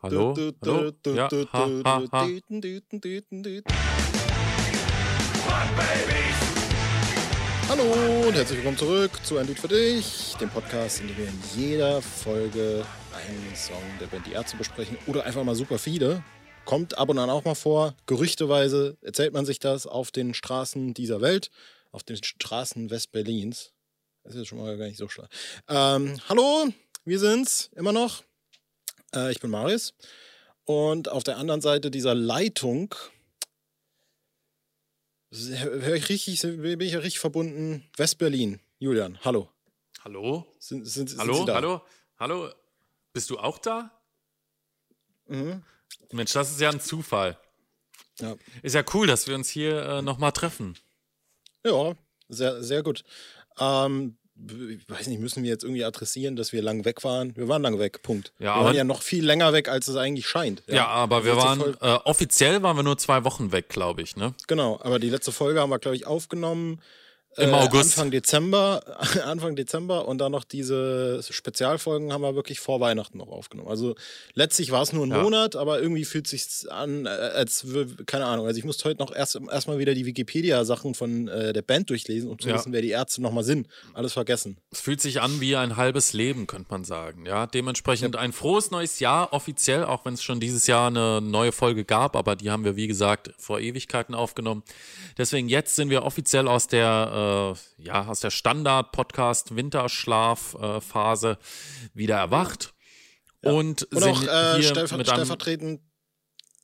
Hallo? Hallo? Ja, ha, ha, ha. Hallo und herzlich willkommen zurück zu Ein Lied für dich, dem Podcast, in dem wir in jeder Folge einen Song der Band Die Ärzte besprechen oder einfach mal super viele. Kommt ab und an auch mal vor. Gerüchteweise erzählt man sich das auf den Straßen dieser Welt, auf den Straßen Westberlins. Das ist jetzt schon mal gar nicht so schlecht. Ähm, hallo, wir sind's immer noch. Äh, ich bin Marius. Und auf der anderen Seite dieser Leitung höre ich richtig, bin ich ja richtig verbunden. Westberlin. Julian, hallo. Hallo? Sind, sind, sind Hallo? Hallo? Hallo? Bist du auch da? Mhm. Mensch, das ist ja ein Zufall. Ja. Ist ja cool, dass wir uns hier äh, nochmal treffen. ja, sehr, sehr gut. Ähm, ich weiß nicht, müssen wir jetzt irgendwie adressieren, dass wir lang weg waren? Wir waren lang weg, Punkt. Ja, wir waren ja noch viel länger weg, als es eigentlich scheint. Ja, aber wir waren, Folge- äh, offiziell waren wir nur zwei Wochen weg, glaube ich, ne? Genau, aber die letzte Folge haben wir, glaube ich, aufgenommen. Im äh, August. Anfang Dezember, Anfang Dezember und dann noch diese Spezialfolgen haben wir wirklich vor Weihnachten noch aufgenommen. Also letztlich war es nur ein Ja. Monat, aber irgendwie fühlt sich an, äh, als keine Ahnung. Also ich musste heute noch erst erstmal wieder die Wikipedia-Sachen von äh, der Band durchlesen, um zu Ja. wissen, wer die Ärzte nochmal sind. Alles vergessen. Es fühlt sich an wie ein halbes Leben, könnte man sagen. Ja, dementsprechend ein frohes neues Jahr offiziell, auch wenn es schon dieses Jahr eine neue Folge gab, aber die haben wir, wie gesagt, vor Ewigkeiten aufgenommen. Deswegen jetzt sind wir offiziell aus der, äh, ja, aus der Standard-Podcast-Winterschlaf-Phase wieder erwacht. Und, Und sind auch äh, hier stellver stellvertretend.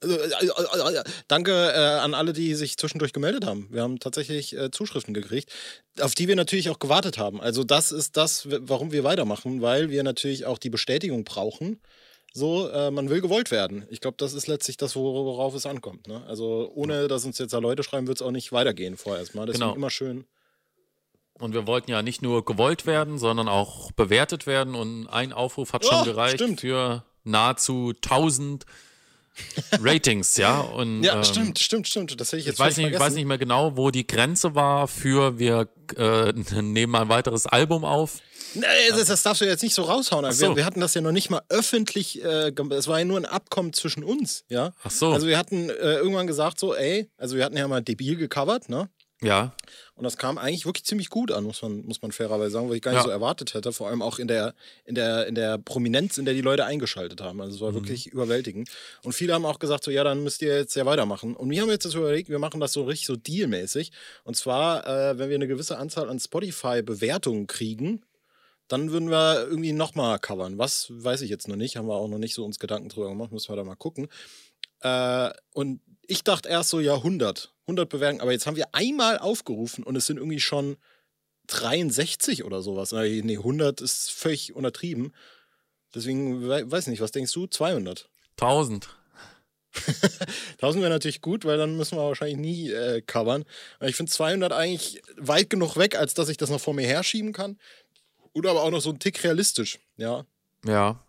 äh, äh, äh, äh, Danke äh, an alle, die sich zwischendurch gemeldet haben. Wir haben tatsächlich äh, Zuschriften gekriegt, auf die wir natürlich auch gewartet haben. Also das ist das, warum wir weitermachen, weil wir natürlich auch die Bestätigung brauchen. So, äh, man will gewollt werden. Ich glaube, das ist letztlich das, wor- worauf es ankommt. Ne? Also ohne, dass uns jetzt da Leute schreiben, wird es auch nicht weitergehen vorerst mal. Deswegen Genau. immer schön. Und wir wollten ja nicht nur gewollt werden, sondern auch bewertet werden. Und ein Aufruf hat schon Ja, gereicht stimmt. für nahezu 1000 Ratings, ja. Und, Ja, ähm, stimmt, stimmt, stimmt. Das hätte ich jetzt Ich weiß, nicht, ich weiß nicht mehr genau, wo die Grenze war für wir äh, nehmen ein weiteres Album auf. Nee, das, das darfst du jetzt nicht so raushauen. So. Wir, wir hatten das ja noch nicht mal öffentlich, äh, es war ja nur ein Abkommen zwischen uns, ja. Ach so. Also wir hatten äh, irgendwann gesagt so, ey, also wir hatten ja mal Debil gecovert, ne? Ja, Und das kam eigentlich wirklich ziemlich gut an, muss man, muss man fairerweise sagen, weil ich gar nicht Ja. so erwartet hätte. Vor allem auch in der, in, der, in der Prominenz, in der die Leute eingeschaltet haben. Also es Mhm. war wirklich überwältigend. Und viele haben auch gesagt, so ja, dann müsst ihr jetzt ja weitermachen. Und wir haben jetzt das überlegt, wir machen das so richtig so dealmäßig. Und zwar, äh, wenn wir eine gewisse Anzahl an Spotify-Bewertungen kriegen, dann würden wir irgendwie nochmal covern. Was weiß ich jetzt noch nicht, haben wir auch noch nicht so uns Gedanken drüber gemacht, müssen wir da mal gucken. Äh, und ich dachte erst so, ja, 100. 100 Bewertungen. Aber jetzt haben wir einmal aufgerufen und es sind irgendwie schon 63 oder sowas. Nee, 100 ist völlig untertrieben. Deswegen, we weiß nicht, was denkst du? 200. 1000. 1000 wäre natürlich gut, weil dann müssen wir wahrscheinlich nie äh, covern. Ich finde 200 eigentlich weit genug weg, als dass ich das noch vor mir herschieben kann. Oder aber auch noch so ein Tick realistisch. Ja. Ja.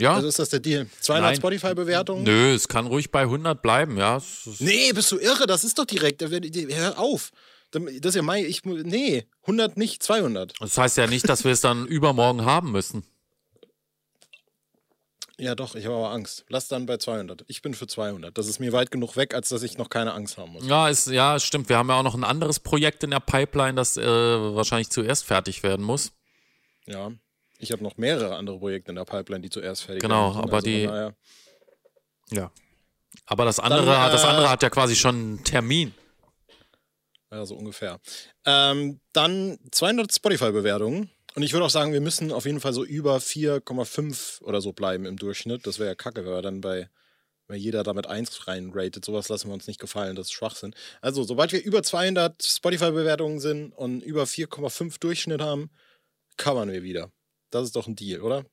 Ja. Also ist das der Deal. 200 Nein. Spotify-Bewertungen? Nö, es kann ruhig bei 100 bleiben, ja. Nee, bist du irre? Das ist doch direkt. Hör auf. Das ist ja mein. Ich, nee, 100 nicht, 200. Das heißt ja nicht, dass wir es dann übermorgen haben müssen. Ja, doch, ich habe aber Angst. Lass dann bei 200. Ich bin für 200. Das ist mir weit genug weg, als dass ich noch keine Angst haben muss. Ja, ist, ja, stimmt. Wir haben ja auch noch ein anderes Projekt in der Pipeline, das äh, wahrscheinlich zuerst fertig werden muss. Ja. Ich habe noch mehrere andere Projekte in der Pipeline, die zuerst fertig Genau, werden müssen. aber Also die- daher- Ja. Aber das andere, Dann, das äh, andere hat ja quasi schon einen Termin. Ja, so ungefähr. Ähm, dann 200 Spotify-Bewertungen. Und ich würde auch sagen, wir müssen auf jeden Fall so über 4,5 oder so bleiben im Durchschnitt. Das wäre ja kacke, wenn wir dann bei, weil jeder damit 1 reinratet. Sowas lassen wir uns nicht gefallen, das ist Schwachsinn. Also, sobald wir über 200 Spotify-Bewertungen sind und über 4,5 Durchschnitt haben, covern wir wieder. Das ist doch ein Deal, oder?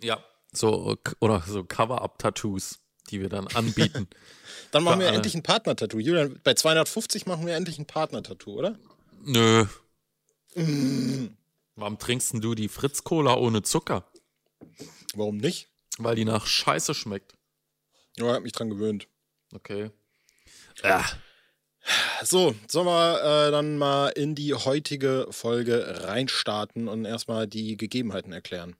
Ja. So, oder so Cover-Up-Tattoos, die wir dann anbieten. Dann machen wir alle. endlich ein Partner-Tattoo. Julian, bei 250 machen wir endlich ein Partner-Tattoo, oder? Nö. Warum trinkst denn du die Fritz-Cola ohne Zucker? Warum nicht? Weil die nach Scheiße schmeckt. Ja, ich hab mich dran gewöhnt. Okay. Ja. So, sollen wir äh, dann mal in die heutige Folge reinstarten und erstmal die Gegebenheiten erklären?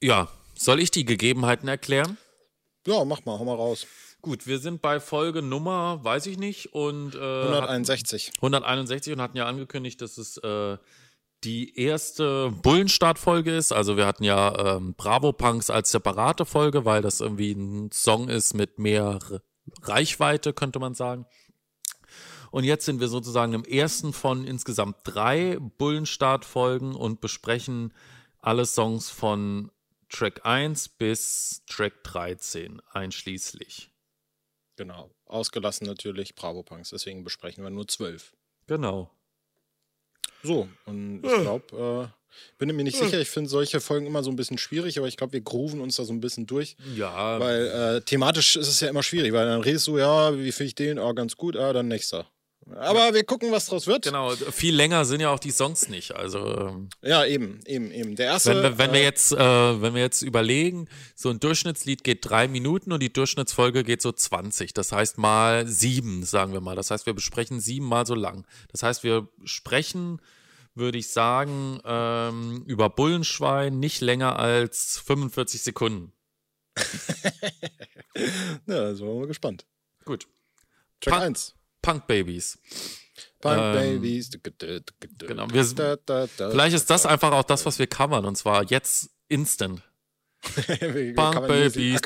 Ja, soll ich die Gegebenheiten erklären? Ja, mach mal, hau mal raus. Gut, wir sind bei Folge Nummer, weiß ich nicht, und äh, 161. hatten- 161 und hatten ja angekündigt, dass es äh, die erste Bullenstartfolge ist. Also wir hatten ja ähm, Bravo Punks als separate Folge, weil das irgendwie ein Song ist mit mehr Reichweite, könnte man sagen. Und jetzt sind wir sozusagen im ersten von insgesamt drei Bullenstartfolgen und besprechen alle Songs von Track 1 bis Track 13 einschließlich. Genau. Ausgelassen natürlich Bravo Punks, deswegen besprechen wir nur zwölf. Genau. So, und ich glaube, äh, bin mir nicht sicher, ich finde solche Folgen immer so ein bisschen schwierig, aber ich glaube, wir grooven uns da so ein bisschen durch. Ja, Weil äh, thematisch ist es ja immer schwierig, weil dann redest du, ja, wie finde ich den? Ah, ganz gut, ah, dann nächster. Aber wir gucken, was draus wird. genau. Viel länger sind ja auch die Songs nicht. Also ähm, Ja, eben, eben, eben. Der erste. wenn, wir, wenn wir äh, jetzt, äh, wenn wir jetzt überlegen, so ein Durchschnittslied geht drei Minuten und die Durchschnittsfolge geht so 20. Das heißt mal sieben, sagen wir mal. Das heißt, wir besprechen siebenmal so lang. Das heißt, wir sprechen, würde ich sagen, ähm, über Bullenschwein nicht länger als 45 Sekunden. Ja, also sind wir mal gespannt. Gut. Track Punk- 1. Punk Babies. Punk Ähm, Babies. genau, wir-. Vielleicht ist das einfach auch das, was wir covern, und zwar jetzt instant. Punk Babies.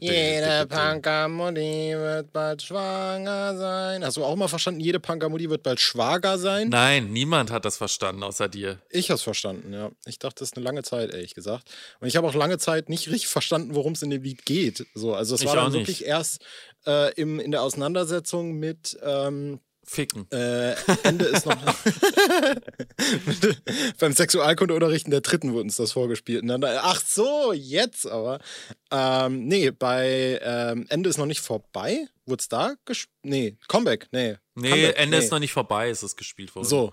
Jede Punker-Mutti wird bald schwanger sein. Hast du auch mal verstanden, jede Punker-Mutti wird bald schwager sein? Nein, niemand hat das verstanden außer dir. Ich hab's verstanden, ja. Ich dachte, das ist eine lange Zeit, ehrlich gesagt. Und ich habe auch lange Zeit nicht richtig verstanden, worum es in dem Lied geht. So, also es war dann wirklich erst äh, im, in der Auseinandersetzung mit ähm, Ficken. äh, Ende ist noch. Beim Sexualkundeunterricht in der dritten wurde uns das vorgespielt. Dann, ach so, jetzt aber. Ähm, nee, bei ähm, Ende ist noch nicht vorbei. Wurde es da gespielt? Nee, Comeback, nee. Nee, Comeback, Ende nee. ist noch nicht vorbei, ist es gespielt worden. So,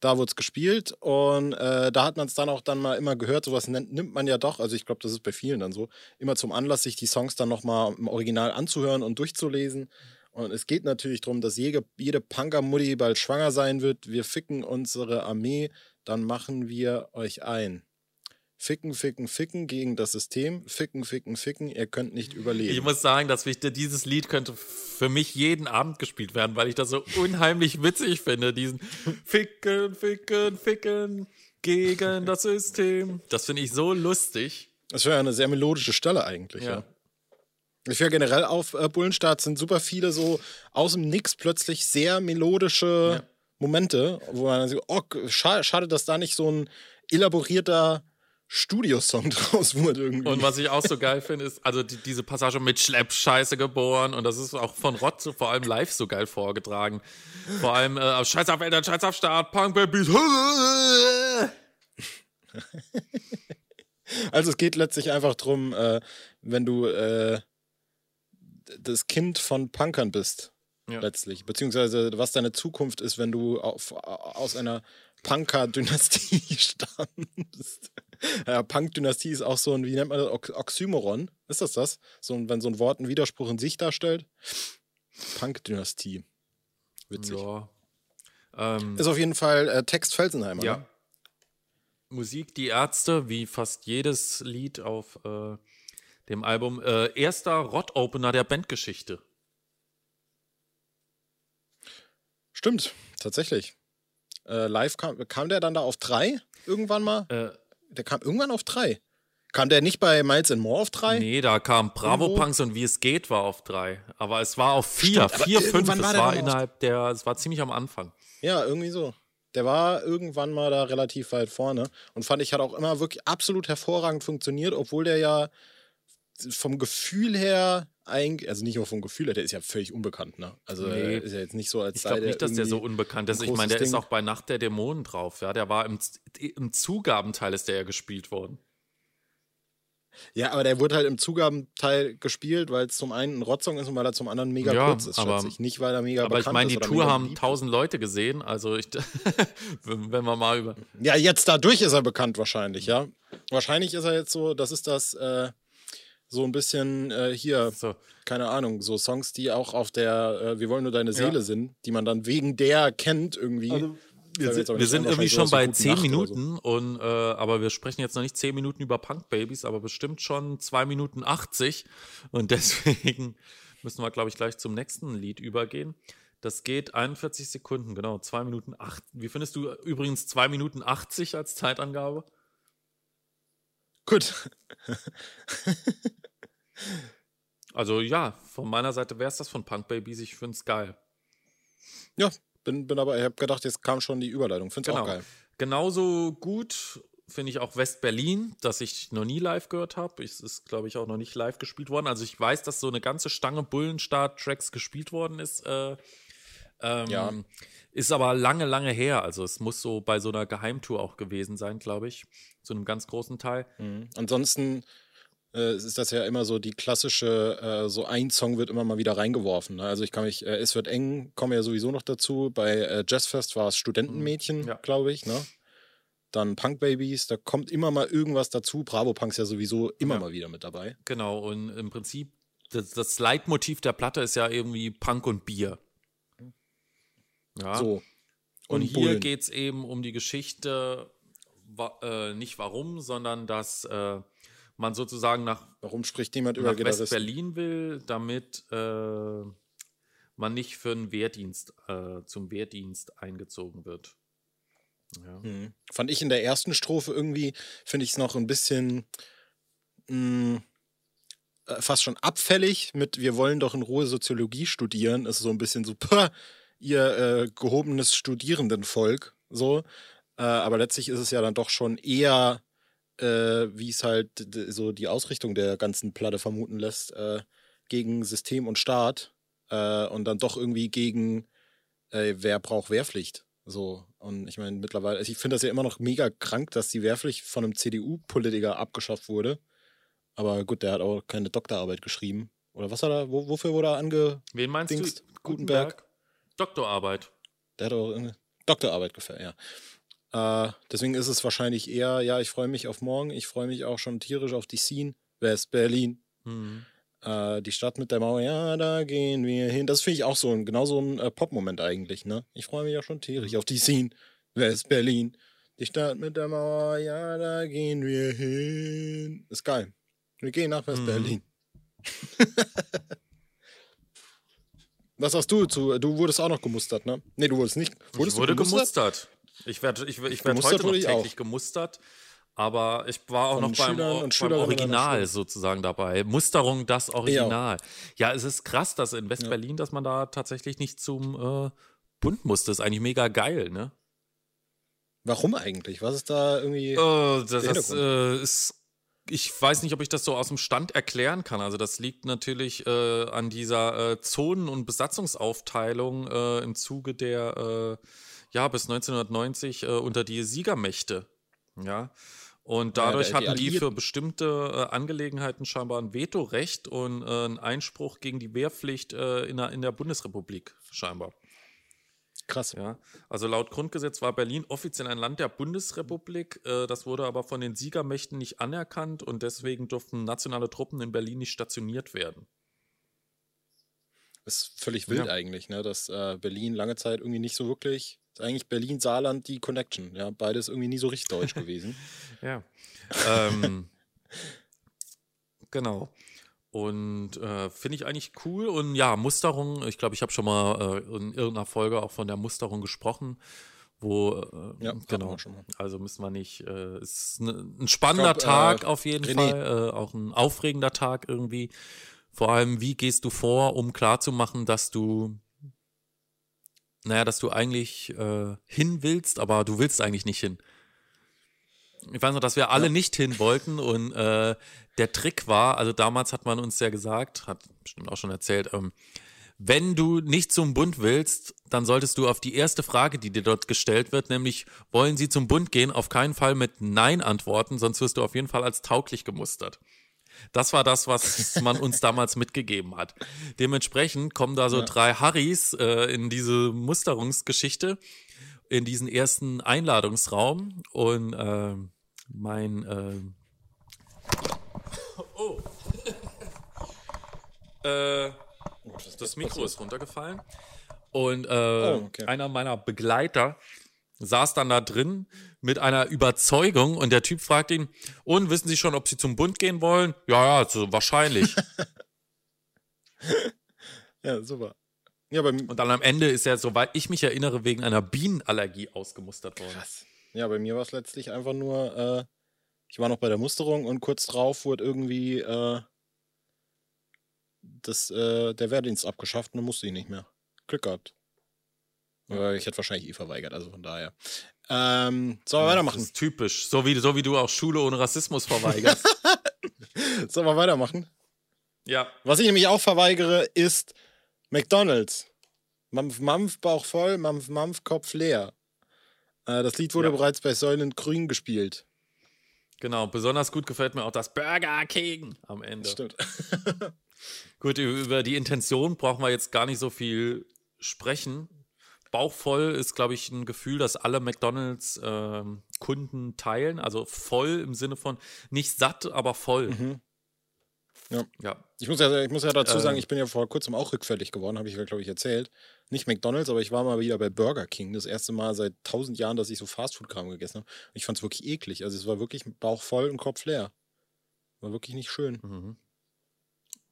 da wurde es gespielt und äh, da hat man es dann auch dann mal immer gehört. Sowas nimmt man ja doch, also ich glaube, das ist bei vielen dann so, immer zum Anlass, sich die Songs dann nochmal im Original anzuhören und durchzulesen. Und es geht natürlich darum, dass jede, jede Punker-Mutti bald schwanger sein wird. Wir ficken unsere Armee, dann machen wir euch ein. Ficken, ficken, ficken gegen das System. Ficken, ficken, ficken, ihr könnt nicht überleben. Ich muss sagen, dass ich, dieses Lied könnte für mich jeden Abend gespielt werden, weil ich das so unheimlich witzig finde. Diesen Ficken, Ficken, Ficken gegen das System. Das finde ich so lustig. Das wäre ja eine sehr melodische Stelle eigentlich, ja. Ja. Ich wäre generell auf äh, Bullenstart sind super viele so aus dem Nix plötzlich sehr melodische Ja. Momente, wo man dann so, oh, schade, schade, dass da nicht so ein elaborierter Studiosong draus wurde irgendwie. Und was ich auch so geil finde, ist, also die, diese Passage mit Schleppscheiße geboren und das ist auch von Rott so vor allem live so geil vorgetragen. Vor allem äh, Scheiß auf Eltern, Scheiß auf Start, Punk Babies. Also es geht letztlich einfach drum, äh, wenn du äh, das Kind von Punkern bist, Ja. letztlich. Beziehungsweise was deine Zukunft ist, wenn du auf, aus einer Punker-Dynastie stammst. Ja, Punk-Dynastie ist auch so ein, wie nennt man das, Ox Oxymoron? Ist das das? So, ein- wenn so ein Wort einen Widerspruch in sich darstellt? Punk-Dynastie. Witzig. Ja. Ähm, Ist auf jeden Fall äh, Text Felsenheimer. Ja. Ne? Musik Die Ärzte, wie fast jedes Lied auf äh, dem Album. Äh, erster Rott-Opener der Bandgeschichte. Stimmt, tatsächlich. Äh, live kam, kam der dann da auf drei irgendwann mal? Äh, Der kam irgendwann auf drei. Kam der nicht bei Miles and More auf drei? nee, da kam Bravo Irgendwo? Punks und Wie es geht war auf drei. Aber es war auf vier, Stimmt, vier, fünf. Es war innerhalb der, es war ziemlich am Anfang. Ja, irgendwie so. Der war irgendwann mal da relativ weit vorne und fand ich, hat auch immer wirklich absolut hervorragend funktioniert, obwohl der ja vom Gefühl her eigentlich, also nicht nur vom Gefühl her, der ist ja völlig unbekannt, ne? Also Nee. äh, ist ja jetzt nicht so, als Ich glaube nicht, dass der so unbekannt ist. Ich meine, der großes ist Ding. auch bei Nacht der Dämonen drauf. Ja, der war im, im Zugabenteil ist der ja gespielt worden. Ja, aber der wurde halt im Zugabenteil gespielt, weil es zum einen ein Rotzsong ist und weil er zum anderen mega Ja, kurz ist, aber- schätze ich. Nicht, weil er mega Aber ich meine, die Tour haben tausend Leute gesehen. Also ich, wenn wenn wir mal über. Ja, jetzt dadurch ist er bekannt wahrscheinlich, ja. Wahrscheinlich ist er jetzt so, das ist das, äh, So ein bisschen äh, hier, So. keine Ahnung, so Songs, die auch auf der äh, Wir wollen nur deine Seele sind, die man dann wegen der kennt irgendwie. Also, Wir sind, wir sind irgendwie schon bei Gute 10 Nacht oder so. Minuten und äh, aber wir sprechen jetzt noch nicht 10 Minuten über Punk Babies, aber bestimmt schon 2 Minuten 80 und deswegen müssen wir glaube ich gleich zum nächsten Lied übergehen. Das geht 41 Sekunden, genau, 2 Minuten 8. Wie findest du übrigens 2 Minuten 80 als Zeitangabe? Gut. Also ja, von meiner Seite wäre es das von Punk Babies, ich finde es geil. Ja, bin, bin aber, ich habe gedacht, jetzt kam schon die Überleitung. Find's Genau. auch geil. Genauso gut finde ich auch West-Berlin, das ich noch nie live gehört habe. Es ist, glaube ich, auch noch nicht live gespielt worden. Also ich weiß, dass so eine ganze Stange Bullenstart-Tracks gespielt worden ist. Äh, ähm, Ja. Ist aber lange, lange her. Also es muss so bei so einer Geheimtour auch gewesen sein, glaube ich. Zu einem ganz großen Teil. Mhm. Ansonsten äh, ist das ja immer so die klassische, äh, so ein Song wird immer mal wieder reingeworfen. Ne? Also ich kann mich, äh, es wird eng, komme ja sowieso noch dazu. Bei äh, Jazzfest war es Studentenmädchen, Ja. glaube ich, ne? Dann Punk Babies, da kommt immer mal irgendwas dazu. Bravo Punks ja sowieso immer Ja. mal wieder mit dabei. Genau. Und im Prinzip, das, das Leitmotiv der Platte ist ja irgendwie Punk und Bier. Ja. So. Und, hier Bullen. geht es eben um die Geschichte, wa äh, nicht warum, sondern dass äh, man sozusagen nach, Warum spricht niemand über nach? West-Berlin will, damit äh, man nicht für einen Wehrdienst, äh, zum Wehrdienst eingezogen wird. Ja. Mhm. Fand ich in der ersten Strophe irgendwie, finde ich es noch ein bisschen mh, äh, fast schon abfällig mit Wir wollen doch in Ruhe Soziologie studieren. Ist so ein bisschen so, "Pah, ihr äh, gehobenes Studierendenvolk. So. Äh, aber letztlich ist es ja dann doch schon eher, äh, wie es halt so die Ausrichtung der ganzen Platte vermuten lässt, äh, gegen System und Staat äh, und dann doch irgendwie gegen äh, wer braucht Wehrpflicht. So, und ich meine, mittlerweile, also ich finde das ja immer noch mega krank, dass die Wehrpflicht von einem CDU-Politiker abgeschafft wurde. Aber gut, der hat auch keine Doktorarbeit geschrieben. Oder was hat er, wo, wofür wurde er ange. Wen meinst Dings, du? Gutenberg. Doktorarbeit. Der hat auch eine Doktorarbeit gefällt, ja. Äh, deswegen ist es wahrscheinlich eher, ja, ich freue mich auf morgen, ich freue mich auch schon tierisch auf die Scene. West-Berlin. Hm. Äh, die Stadt mit der Mauer, ja, da gehen wir hin. Das finde ich auch so ein, genau so ein äh, Pop-Moment eigentlich, ne? Ich freue mich auch schon tierisch auf die Scene. West-Berlin. Die Stadt mit der Mauer, ja, da gehen wir hin. Ist geil. Wir gehen nach West-Berlin. Was sagst du zu, du wurdest auch noch gemustert, ne? Nee, du wurdest nicht. Wurdest ich wurde du gemustert? gemustert. Ich werde ich, ich werd heute noch täglich auch. gemustert. Aber ich war auch Von noch beim, beim Original sozusagen dabei. Musterung das Original. Ja, es ist krass, dass in West-Berlin, dass man da tatsächlich nicht zum äh, Bund musste. Ist eigentlich mega geil, ne? Warum eigentlich? Was ist da irgendwie. Äh, das das äh, ist, ich weiß nicht, ob ich das so aus dem Stand erklären kann. Also das liegt natürlich äh, an dieser äh, Zonen- und Besatzungsaufteilung äh, im Zuge der, äh, ja, bis 1990 äh, unter die Siegermächte. Ja. Und Ja, dadurch der- hatten die für bestimmte äh, Angelegenheiten scheinbar ein Vetorecht und äh, einen Einspruch gegen die Wehrpflicht äh, in, der, in der Bundesrepublik scheinbar. Krass. Ja, also laut Grundgesetz war Berlin offiziell ein Land der Bundesrepublik. Das wurde aber von den Siegermächten nicht anerkannt und deswegen durften nationale Truppen in Berlin nicht stationiert werden. Ist völlig wild Ja. eigentlich, ne? Dass äh, Berlin lange Zeit irgendwie nicht so wirklich. Ist eigentlich Berlin-Saarland die Connection. Ja, beides irgendwie nie so richtig deutsch gewesen. Ja. ähm, genau. Und äh, finde ich eigentlich cool. Und ja, Musterung, ich glaube, ich habe schon mal äh, in irgendeiner Folge auch von der Musterung gesprochen, wo, äh, Ja, genau, also müssen wir nicht, äh, ist ne, ein spannender glaub, äh, Tag auf jeden René. Fall, auch ein aufregender Tag irgendwie. Vor allem, wie gehst du vor, um klarzumachen, dass du, naja, dass du eigentlich äh, hin willst, aber du willst eigentlich nicht hin. Ich weiß noch, dass wir alle nicht hin wollten und äh, der Trick war, also damals hat man uns ja gesagt, hat bestimmt auch schon erzählt, ähm, wenn du nicht zum Bund willst, dann solltest du auf die erste Frage, die dir dort gestellt wird, nämlich wollen sie zum Bund gehen, auf keinen Fall mit Nein antworten, sonst wirst du auf jeden Fall als tauglich gemustert. Das war das, was man uns damals mitgegeben hat. Dementsprechend kommen da so Ja. drei Harrys äh, in diese Musterungsgeschichte, in diesen ersten Einladungsraum und äh, mein äh, Oh. Äh, Oh, das Mikro ist runtergefallen. Und äh, Oh, okay. einer meiner Begleiter saß dann da drin mit einer Überzeugung und der Typ fragt ihn, und wissen Sie schon, ob Sie zum Bund gehen wollen? Ja, ja, also wahrscheinlich. Ja, super. Ja, bei, und dann am Ende ist er, soweit ich mich erinnere, wegen einer Bienenallergie ausgemustert worden. krass. Ja, bei mir war es letztlich einfach nur, äh, ich war noch bei der Musterung und kurz drauf wurde irgendwie äh, das, äh, der Wehrdienst abgeschafft und dann musste ich nicht mehr. Glück gehabt. Ich hätte wahrscheinlich eh verweigert, also von daher. Ähm, sollen wir Das weitermachen? ist typisch. So wie, so wie du auch Schule ohne Rassismus verweigerst. Sollen wir weitermachen? ja. Was ich nämlich auch verweigere, ist McDonalds. Mampf, Mampf, Bauch voll, Mampf, Mampf, Kopf leer. Äh, das Lied wurde Ja. bereits bei Säulen Grün gespielt. Genau, besonders gut gefällt mir auch das Burger King am Ende. Stimmt. Gut, über die Intention brauchen wir jetzt gar nicht so viel sprechen. Bauchvoll ist, glaube ich, ein Gefühl, das alle McDonalds-Kunden teilen. Also voll im Sinne von nicht satt, aber voll. Mhm. Ja. Ja. Ich muss ja, ich muss ja dazu Äh. sagen, ich bin ja vor kurzem auch rückfällig geworden, habe ich ja, glaube ich, erzählt. Nicht McDonalds, aber ich war mal wieder bei Burger King. Das erste Mal seit tausend Jahren, dass ich so Fastfood-Kram gegessen habe. Und ich fand es wirklich eklig. Also es war wirklich Bauch voll und Kopf leer. War wirklich nicht schön. Mhm.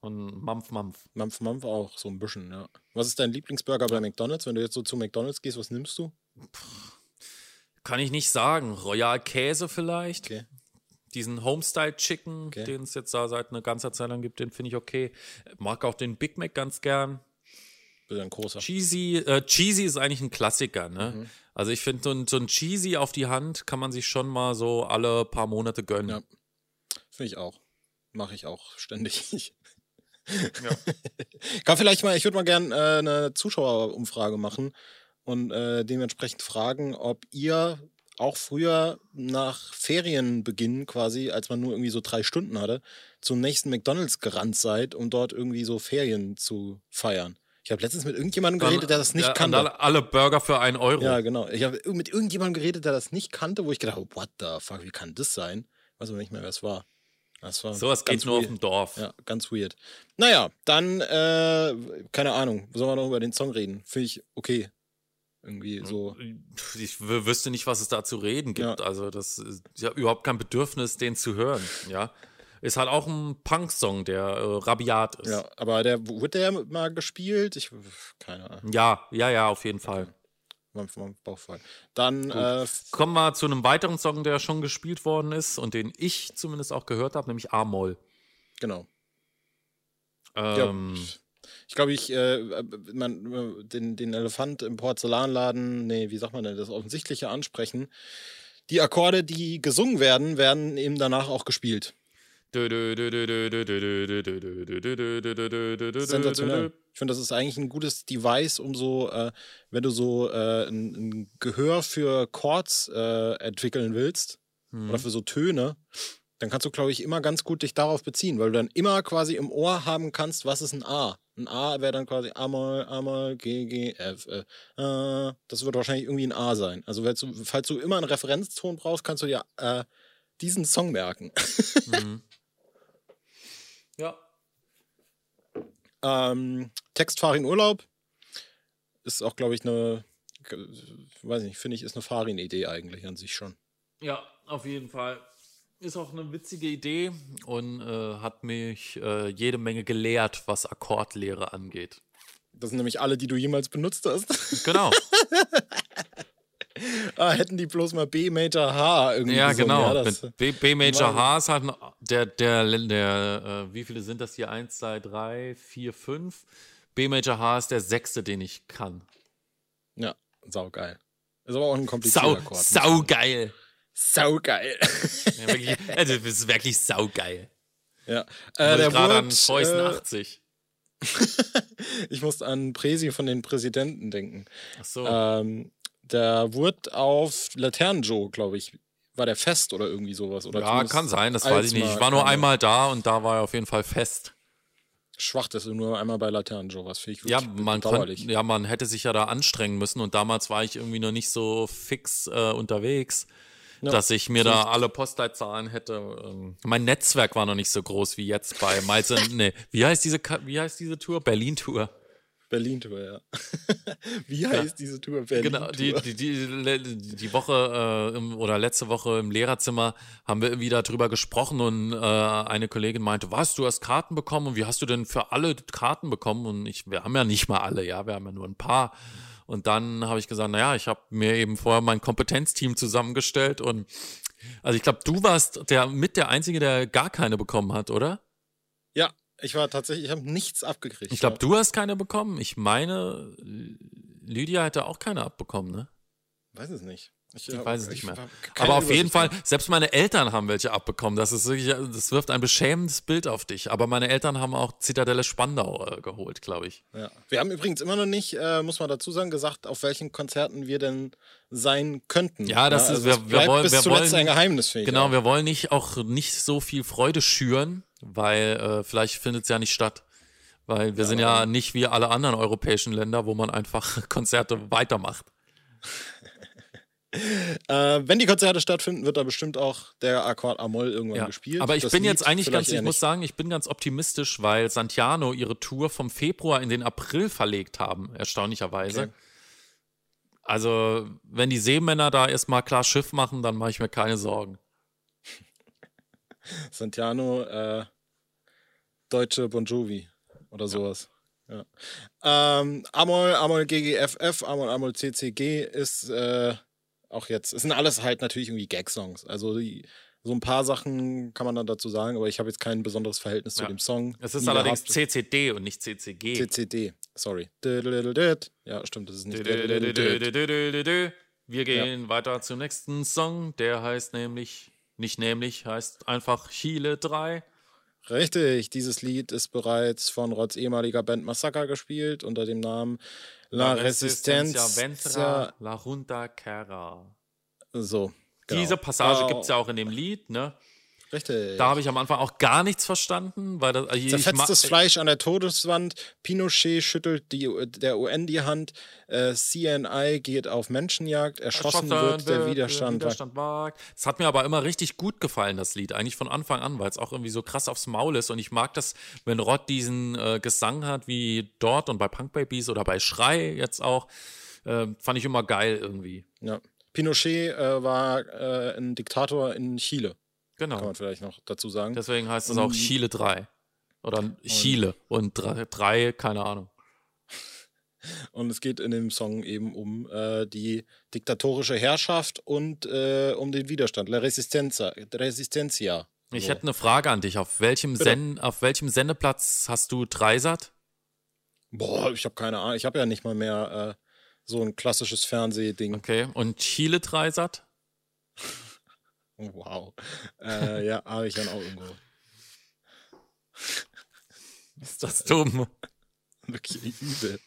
Und Mampf, Mampf. Mampf, Mampf auch, so ein bisschen, ja. Was ist dein Lieblingsburger bei McDonalds? Wenn du jetzt so zu McDonalds gehst, was nimmst du? Kann ich nicht sagen. Royal Käse vielleicht. Okay. Diesen Homestyle Chicken, Okay. den es jetzt da seit einer ganzer Zeit lang gibt, den finde ich okay. Mag auch den Big Mac ganz gern. Bist ein großer. Cheesy, äh, Cheesy ist eigentlich ein Klassiker, ne? Mhm. Also ich finde, so ein, so ein Cheesy auf die Hand kann man sich schon mal so alle paar Monate gönnen. Ja. Finde ich auch. Mache ich auch ständig. Ja. Kann vielleicht mal, ich würde mal gerne äh, eine Zuschauerumfrage machen und äh, dementsprechend fragen, ob ihr auch früher nach Ferienbeginn quasi, als man nur irgendwie so drei Stunden hatte, zum nächsten McDonalds gerannt seid, um dort irgendwie so Ferien zu feiern. Ich habe letztens mit irgendjemandem geredet, der das nicht ja, kannte. Alle, Burger für einen Euro. Ja, genau. Ich habe mit irgendjemandem geredet, der das nicht kannte, wo ich gedacht habe, what the fuck, wie kann das sein? Weiß aber nicht mehr, wer es war. Das war Sowas geht nur auf weird. dem Dorf. Ja, ganz weird. Naja, dann, äh, keine Ahnung, sollen wir noch über den Song reden? Finde ich okay. Irgendwie so. Ich wüsste nicht, was es da zu reden gibt. Ja. Also, das ist ich habe überhaupt kein Bedürfnis, den zu hören. Ja. Ist halt auch ein Punk-Song, der äh, rabiat ist. Ja, aber der, wird der mal gespielt? Ich, keine Ahnung. ja, ja, ja, auf jeden Fall. Mein, mein Bauchfall. Dann, äh, Kommen wir zu einem weiteren Song, der schon gespielt worden ist und den ich zumindest auch gehört habe, nämlich A-Moll. genau. Ähm, Ich glaube, ich, äh, man, den, den Elefant im Porzellanladen, nee, wie sagt man denn, das Offensichtliche ansprechen. Die Akkorde, die gesungen werden, werden eben danach auch gespielt. Sensationell. Ich finde, das ist eigentlich ein gutes Device, um so, äh, wenn du so äh, ein, ein Gehör für Chords äh, entwickeln willst oder für so Töne, dann kannst du, glaube ich, immer ganz gut dich darauf beziehen, weil du dann immer quasi im Ohr haben kannst, was ist ein A. Ein A wäre dann quasi A-Moll, A-Moll, G, G, F, äh, Das wird wahrscheinlich irgendwie ein A sein. Also falls du, falls du immer einen Referenzton brauchst, kannst du dir äh, diesen Song merken. Mhm. Ähm, Textfahr in Urlaub ist auch, glaube ich, eine, weiß nicht, finde ich, ist eine Farin-Idee eigentlich an sich schon. Ja, auf jeden Fall. Ist auch eine witzige Idee und äh, hat mich äh, jede Menge gelehrt, was Akkordlehre angeht. Das sind nämlich alle, die du jemals benutzt hast. Genau. ah, hätten die bloß mal B Major H irgendwie ja, gesungen. genau. Ja, das, B, B Major H ist halt ein- der, der, der, äh, wie viele sind das hier? Eins, zwei, drei, vier, fünf. B Major H ist der sechste, den ich kann. ja, saugeil. Ist aber auch ein komplizierter Sau, Akkord. saugeil. Saugeil. Ja, wirklich, also, das ist wirklich saugeil. ja. Äh, der gerade an Preußen äh, 80. ich musste an Presi von den Präsidenten denken. Ach so. Ähm, der wurde auf Laternenjoe, glaube ich, war der fest oder irgendwie sowas. Oder ja, kann sein, das weiß ich nicht. Ich war nur einmal da und da war er auf jeden Fall fest. Schwach, dass du nur einmal bei Laternenjoe was finde ich Ja, man kann, ja, man hätte sich ja da anstrengen müssen und damals war ich irgendwie noch nicht so fix äh, unterwegs. Ja. dass ich mir da alle Postleitzahlen hätte. ähm, Mein Netzwerk war noch nicht so groß wie jetzt bei Miles and, nee, wie heißt diese, wie heißt diese Tour? Berlin-Tour. Berlin-Tour, ja. Wie heißt diese Tour? Berlin Genau, die, die, die, die Woche äh, im, oder letzte Woche im Lehrerzimmer haben wir wieder drüber gesprochen und äh, eine Kollegin meinte, was, du hast Karten bekommen und wie hast du denn für alle Karten bekommen? Und ich, wir haben ja nicht mal alle, ja, wir haben ja nur ein paar. Und dann habe ich gesagt, naja, ich habe mir eben vorher mein Kompetenzteam zusammengestellt und also ich glaube, du warst der mit der Einzige, der gar keine bekommen hat, oder? Ja, ich war tatsächlich, ich habe nichts abgekriegt. Ich glaube, du hast keine bekommen. Ich meine, Lydia hätte auch keine abbekommen, ne? Weiß es nicht. Ich, Ich weiß es nicht mehr. Aber auf jeden Fall, selbst meine Eltern haben welche abbekommen. Das ist wirklich, das wirft ein beschämendes Bild auf dich. Aber meine Eltern haben auch Zitadelle Spandau äh, geholt, glaube ich. Ja. Wir haben übrigens immer noch nicht, äh, muss man dazu sagen, gesagt, auf welchen Konzerten wir denn sein könnten. Ja, das ist- es wir- wir bleibt wollen- bis wir zuletzt wollen- ein Geheimnis, ich. Genau, wir wollen nicht auch nicht so viel Freude schüren, weil äh, vielleicht findet es ja nicht statt. Weil wir sind ja nicht wie alle anderen europäischen Länder, wo man einfach Konzerte weitermacht. Äh, wenn die Konzerte stattfinden, wird da bestimmt auch der Akkord Amol irgendwann Ja. gespielt. Aber ich Das bin Lied jetzt eigentlich ganz, ich muss sagen, ich bin ganz optimistisch, weil Santiano ihre Tour vom Februar in den April verlegt haben, erstaunlicherweise. Okay. Also, wenn die Seemänner da erstmal klar Schiff machen, dann mache ich mir keine Sorgen. Santiano, äh, deutsche Bon Jovi oder sowas. Ja. Ähm, Amol, Amol GGFF, Amol, Amol CCG ist äh, auch jetzt, es sind alles halt natürlich irgendwie Gag-Songs. Also die, so ein paar Sachen kann man dann dazu sagen, aber ich habe jetzt kein besonderes Verhältnis zu Ja. dem Song. Es ist allerdings gehabt. CCD und nicht CCG. CCD, sorry. Ja, stimmt, das ist nicht. Wir gehen weiter zum nächsten Song. Der heißt nämlich, nicht nämlich, heißt einfach Chile 3. Richtig, dieses Lied ist bereits von Rods ehemaliger Band Massacre gespielt unter dem Namen La Resistencia. Ventra, La Junta Cara. So. Genau. Diese Passage Oh, gibt es ja auch in dem Lied, ne? Richtig. Da habe ich am Anfang auch gar nichts verstanden, weil das, also Zerfetztes Fleisch an der Todeswand. Pinochet schüttelt die, der UN die Hand. Äh, CNI geht auf Menschenjagd. Erschossen wird der Widerstand. wagt. Es hat mir aber immer richtig gut gefallen, das Lied, eigentlich von Anfang an, weil es auch irgendwie so krass aufs Maul ist. Und ich mag das, wenn Rod diesen äh, Gesang hat, wie dort und bei Punk Babies oder bei Schrei jetzt auch. Äh, fand ich immer geil irgendwie. Ja. Pinochet äh, war äh, ein Diktator in Chile, kann Genau. man vielleicht noch dazu sagen. Deswegen heißt es auch Chile 3. Oder Chile und 3, keine Ahnung. Und es geht in dem Song eben um äh, die diktatorische Herrschaft und äh, um den Widerstand. La Resistencia. Resistencia. Ich So. hätte eine Frage an dich. Auf welchem. Sen auf welchem Sendeplatz hast du Dreisat? Boah, ich habe keine Ahnung. Ich habe ja nicht mal mehr äh, so ein klassisches Fernsehding. Okay. Und Chile Dreisat? Wow. Äh, ja, habe ich dann auch irgendwo. Ist das dumm? Wirklich übel.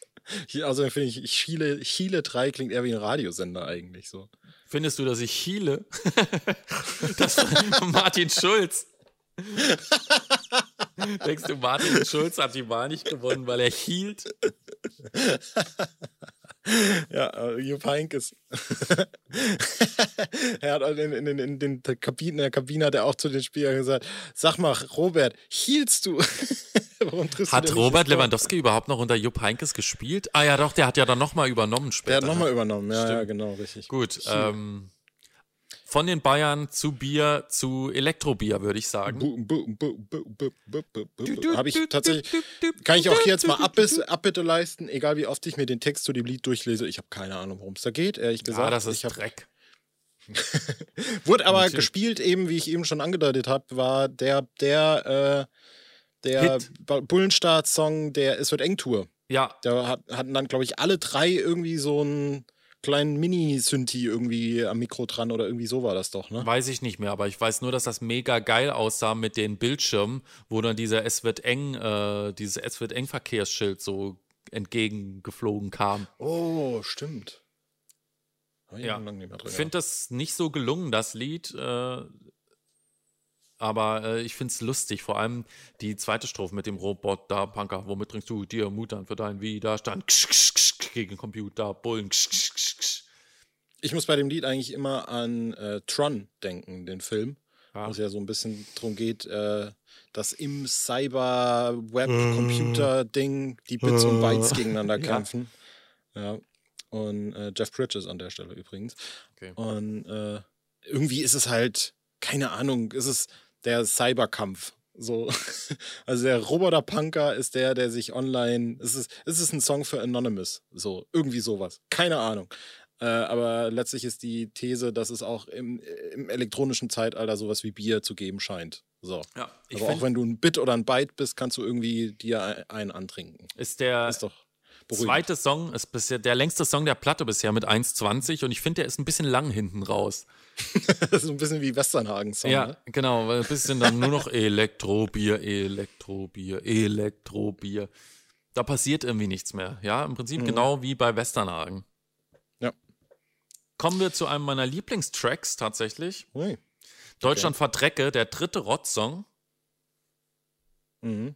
Also finde ich, Chile, Chile 3 klingt eher wie ein Radiosender eigentlich so. Findest du, dass ich Chile? das war Martin Schulz. Denkst du, Martin Schulz hat die Wahl nicht gewonnen, weil er hielt? Ja, äh, Jupp Heynckes. er hat in, in, in, den Kabinen, in der Kabine hat er auch zu den Spielern gesagt: Sag mal, Robert, hielst du? Warum triffst du Hat nicht Robert? Lewandowski überhaupt noch unter Jupp Heynckes gespielt? Ah ja, doch, der hat ja dann nochmal übernommen Der später. hat nochmal ne? übernommen, ja, ja, genau, richtig. Gut, ähm, von den Bayern zu Bier zu Elektrobier, würde ich sagen. Habe ich tatsächlich, kann ich auch hier jetzt mal Abbitte leisten, egal wie oft ich mir den Text zu dem Lied durchlese. Ich habe keine Ahnung, worum es da geht, ehrlich gesagt. Ja, das ist Dreck. Wurde aber Natürlich. gespielt, eben wie ich eben schon angedeutet habe, war der, der, äh, der Bullenstart-Song der Es wird eng Tour. Ja, Da hat, hatten dann, glaube ich, alle drei irgendwie so einen kleinen Mini-Synthi irgendwie am Mikro dran oder irgendwie so war das doch, ne? Weiß ich nicht mehr, aber ich weiß nur, dass das mega geil aussah mit den Bildschirmen, wo dann dieser Es wird eng, äh, dieses Es wird eng Verkehrsschild so entgegengeflogen kam. Oh, stimmt. Ich Ja. finde das nicht so gelungen, das Lied, äh, aber äh, ich finde es lustig, vor allem die zweite Strophe mit dem Robot da, Punker, womit bringst du dir Mut an für deinen Widerstand? Ksch, ksch, ksch, gegen Computer, Bullen. Ksch, ksch, ksch. Ich muss bei dem Lied eigentlich immer an äh, Tron denken, den Film, Ja. wo es ja so ein bisschen darum geht, äh, dass im Cyber-Web-Computer-Ding die Bits und Bytes gegeneinander Ja. kämpfen. Ja. Und äh, Jeff Bridges an der Stelle übrigens. Okay. Und äh, irgendwie ist es halt, keine Ahnung, ist es der Cyberkampf. So, also der Roboter-Punker ist der, der sich online. Es ist, es ist ein Song für Anonymous. So, irgendwie sowas. Keine Ahnung. Äh, aber letztlich ist die These, dass es auch im, im elektronischen Zeitalter sowas wie Bier zu geben scheint. So. Ja, aber auch wenn du ein Bit oder ein Byte bist, kannst du irgendwie dir ein- einen antrinken. ist der Ist doch zweite Song, ist bisher der längste Song der Platte bisher mit 1,20 und ich finde, der ist ein bisschen lang hinten raus. Das ist ein bisschen wie Westernhagen-Song. Ja, Ne? genau, weil ein bisschen dann nur noch Elektrobier, Elektrobier, Elektrobier. Da passiert irgendwie nichts mehr. Ja, im Prinzip genau wie bei Westernhagen. Mhm. Ja. Kommen wir zu einem meiner Lieblingstracks tatsächlich. Ui. Deutschland verdrecke, der dritte Rot-Song. Mhm.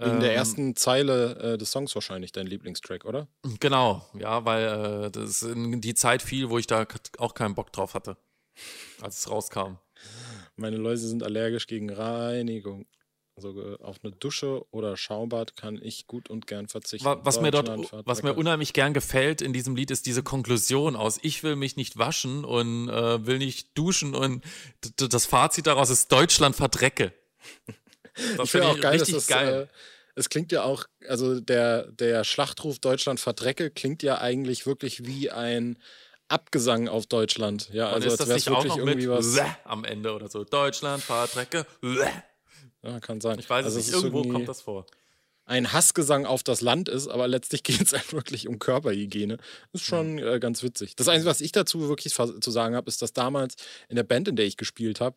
Wegen der Ähm, ersten Zeile äh, des Songs wahrscheinlich dein Lieblingstrack, oder? Genau, ja, weil äh, das in die Zeit fiel, wo ich da auch keinen Bock drauf hatte, als es rauskam. Meine Läuse sind allergisch gegen Reinigung. Also äh, auf eine Dusche oder Schaumbad kann ich gut und gern verzichten. Wa- Was mir dort, was mir unheimlich gern gefällt in diesem Lied, ist diese Konklusion aus Ich will mich nicht waschen und äh, will nicht duschen und das Fazit daraus ist Deutschland verdrecke. Das Ich finde auch geil, dass richtig das, geil. Äh, es klingt ja auch, also der, der Schlachtruf Deutschland verdrecke klingt ja eigentlich wirklich wie ein Abgesang auf Deutschland. Ja, und also ist als das wäre es nicht auch wirklich noch mit irgendwie was. Bäh am Ende oder so? Deutschland verdrecke. Ja, kann sein. Ich weiß also es nicht, ist irgendwo kommt das vor. ein Hassgesang auf das Land ist, aber letztlich geht es halt wirklich um Körperhygiene. Ist schon Mhm. äh, ganz witzig. Das Einzige, was ich dazu wirklich zu sagen habe, ist, dass damals in der Band, in der ich gespielt habe,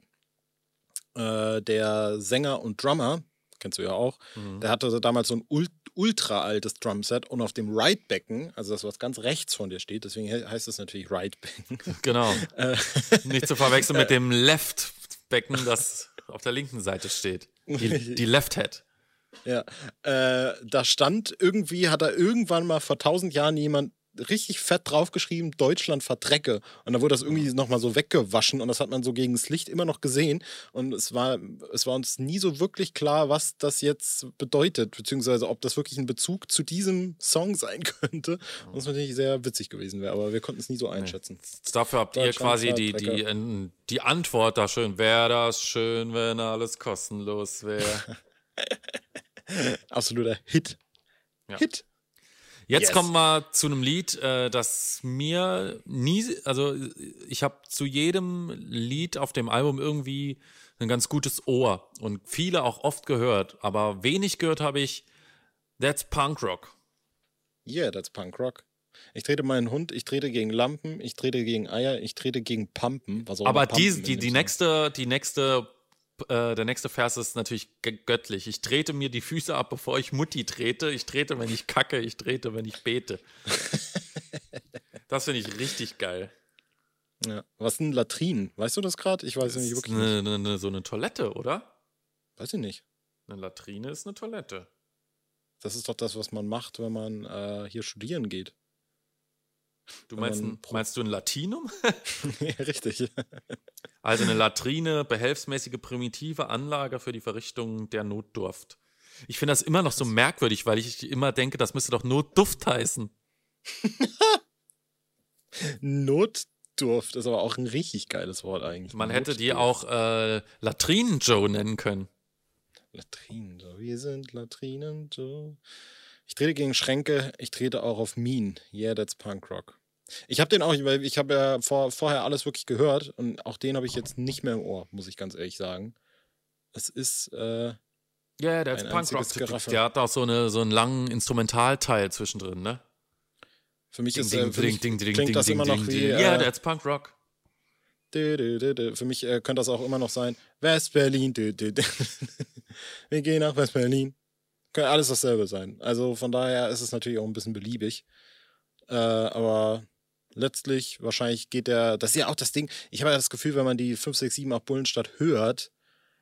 äh, der Sänger und Drummer, kennst du ja auch, Mhm. der hatte damals so ein ul ultra altes Drumset und auf dem Right-Becken, also das, was ganz rechts von dir steht, deswegen he heißt es natürlich Right-Becken. Genau. Äh, Nicht zu verwechseln mit dem Left-Becken, das auf der linken Seite steht. Die, die Left Head. Ja, äh, da stand irgendwie, hat da irgendwann mal vor tausend Jahren jemand richtig fett draufgeschrieben, Deutschland verdrecke. Und da wurde das irgendwie nochmal so weggewaschen und das hat man so gegen das Licht immer noch gesehen. Und es war, es war uns nie so wirklich klar, was das jetzt bedeutet, beziehungsweise ob das wirklich ein Bezug zu diesem Song sein könnte. Was natürlich sehr witzig gewesen wäre, aber wir konnten es nie so einschätzen. Dafür habt ihr quasi die, die, Verdrecker. äh, die Antwort da schön. Wäre das schön, wenn alles kostenlos wäre. Absoluter Hit. Ja. Hit. Jetzt Yes. kommen wir zu einem Lied, äh, das mir nie, also ich habe zu jedem Lied auf dem Album irgendwie ein ganz gutes Ohr und viele auch oft gehört, aber wenig gehört habe ich That's Punk Rock. Yeah, that's Punk Rock. Ich trete meinen Hund, ich trete gegen Lampen, ich trete gegen Eier, ich trete gegen Pumpen. Was auch Aber die, die, die nächste, die nächste, äh, der nächste Vers ist natürlich gö- göttlich. Ich trete mir die Füße ab, bevor ich Mutti trete. Ich trete, wenn ich kacke. Ich trete, wenn ich bete. das finde ich richtig geil. Ja. Was sind Latrinen? Weißt du das gerade? Ich weiß Das nicht wirklich. eine, Nicht. eine, so eine Toilette, oder? Weiß ich nicht. Eine Latrine ist eine Toilette. Das ist doch das, was man macht, wenn man äh, hier studieren geht. Du meinst, ein, meinst du ein Latinum? ja, richtig. Also eine Latrine, behelfsmäßige primitive Anlage für die Verrichtung der Notdurft. Ich finde das immer noch so merkwürdig, weil ich immer denke, das müsste doch Notduft heißen. Notdurft ist aber auch ein richtig geiles Wort eigentlich. Man hätte die Notdurft. auch äh, Latrinen Joe nennen können. Latrinen, so. Wir sind Latrinen, so. Ich trete gegen Schränke, ich trete auch auf Minen. Yeah, that's Punk Rock. Ich habe den auch, weil ich habe ja vor, vorher alles wirklich gehört und auch den habe ich jetzt nicht mehr im Ohr, muss ich ganz ehrlich sagen. Es ist, äh, Ja, yeah, der Ein ist Punkrock. einziges Geraffe. Der hat auch so, eine, so einen langen Instrumentalteil zwischendrin, ne? für mich Ding, ist, ding, äh, für ding, mich ding, ding, klingt ding, das ding, immer noch wie, äh, der ist Punkrock. Dü, dü, dü, dü. Für mich äh, könnte das auch immer noch sein. West-Berlin. Wir gehen nach West-Berlin. Könnte alles dasselbe sein. Also von daher ist es natürlich auch ein bisschen beliebig. Äh, aber letztlich, wahrscheinlich geht der. Das ist ja auch das Ding. Ich habe ja das Gefühl, wenn man die 5, 6, 7, 8 Bullenstadt hört,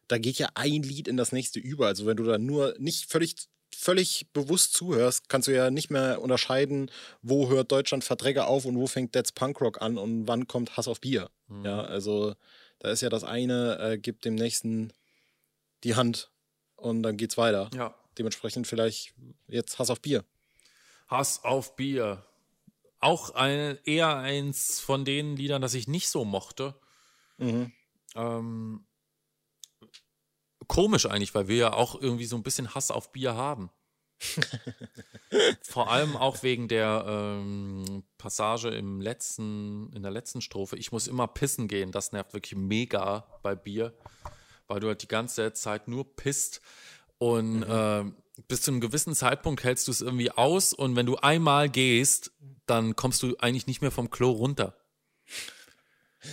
da geht ja ein Lied in das nächste über. Also wenn du da nur nicht völlig völlig bewusst zuhörst, kannst du ja nicht mehr unterscheiden, wo hört Deutschland Verträge auf und wo fängt Dead's Punkrock an und wann kommt Hass auf Bier. Mhm. Ja, also da ist ja das eine, äh, gibt dem nächsten die Hand und dann geht's weiter. Ja. Dementsprechend vielleicht jetzt Hass auf Bier. Hass auf Bier. Auch ein, eher eins von den Liedern, das ich nicht so mochte. Mhm. Ähm, komisch eigentlich, weil wir ja auch irgendwie so ein bisschen Hass auf Bier haben. Vor allem auch wegen der ähm, Passage im letzten, in der letzten Strophe. Ich muss immer pissen gehen. Das nervt wirklich mega bei Bier, weil du halt die ganze Zeit nur pisst und mhm. äh, bis zu einem gewissen Zeitpunkt hältst du es irgendwie aus und wenn du einmal gehst, dann kommst du eigentlich nicht mehr vom Klo runter.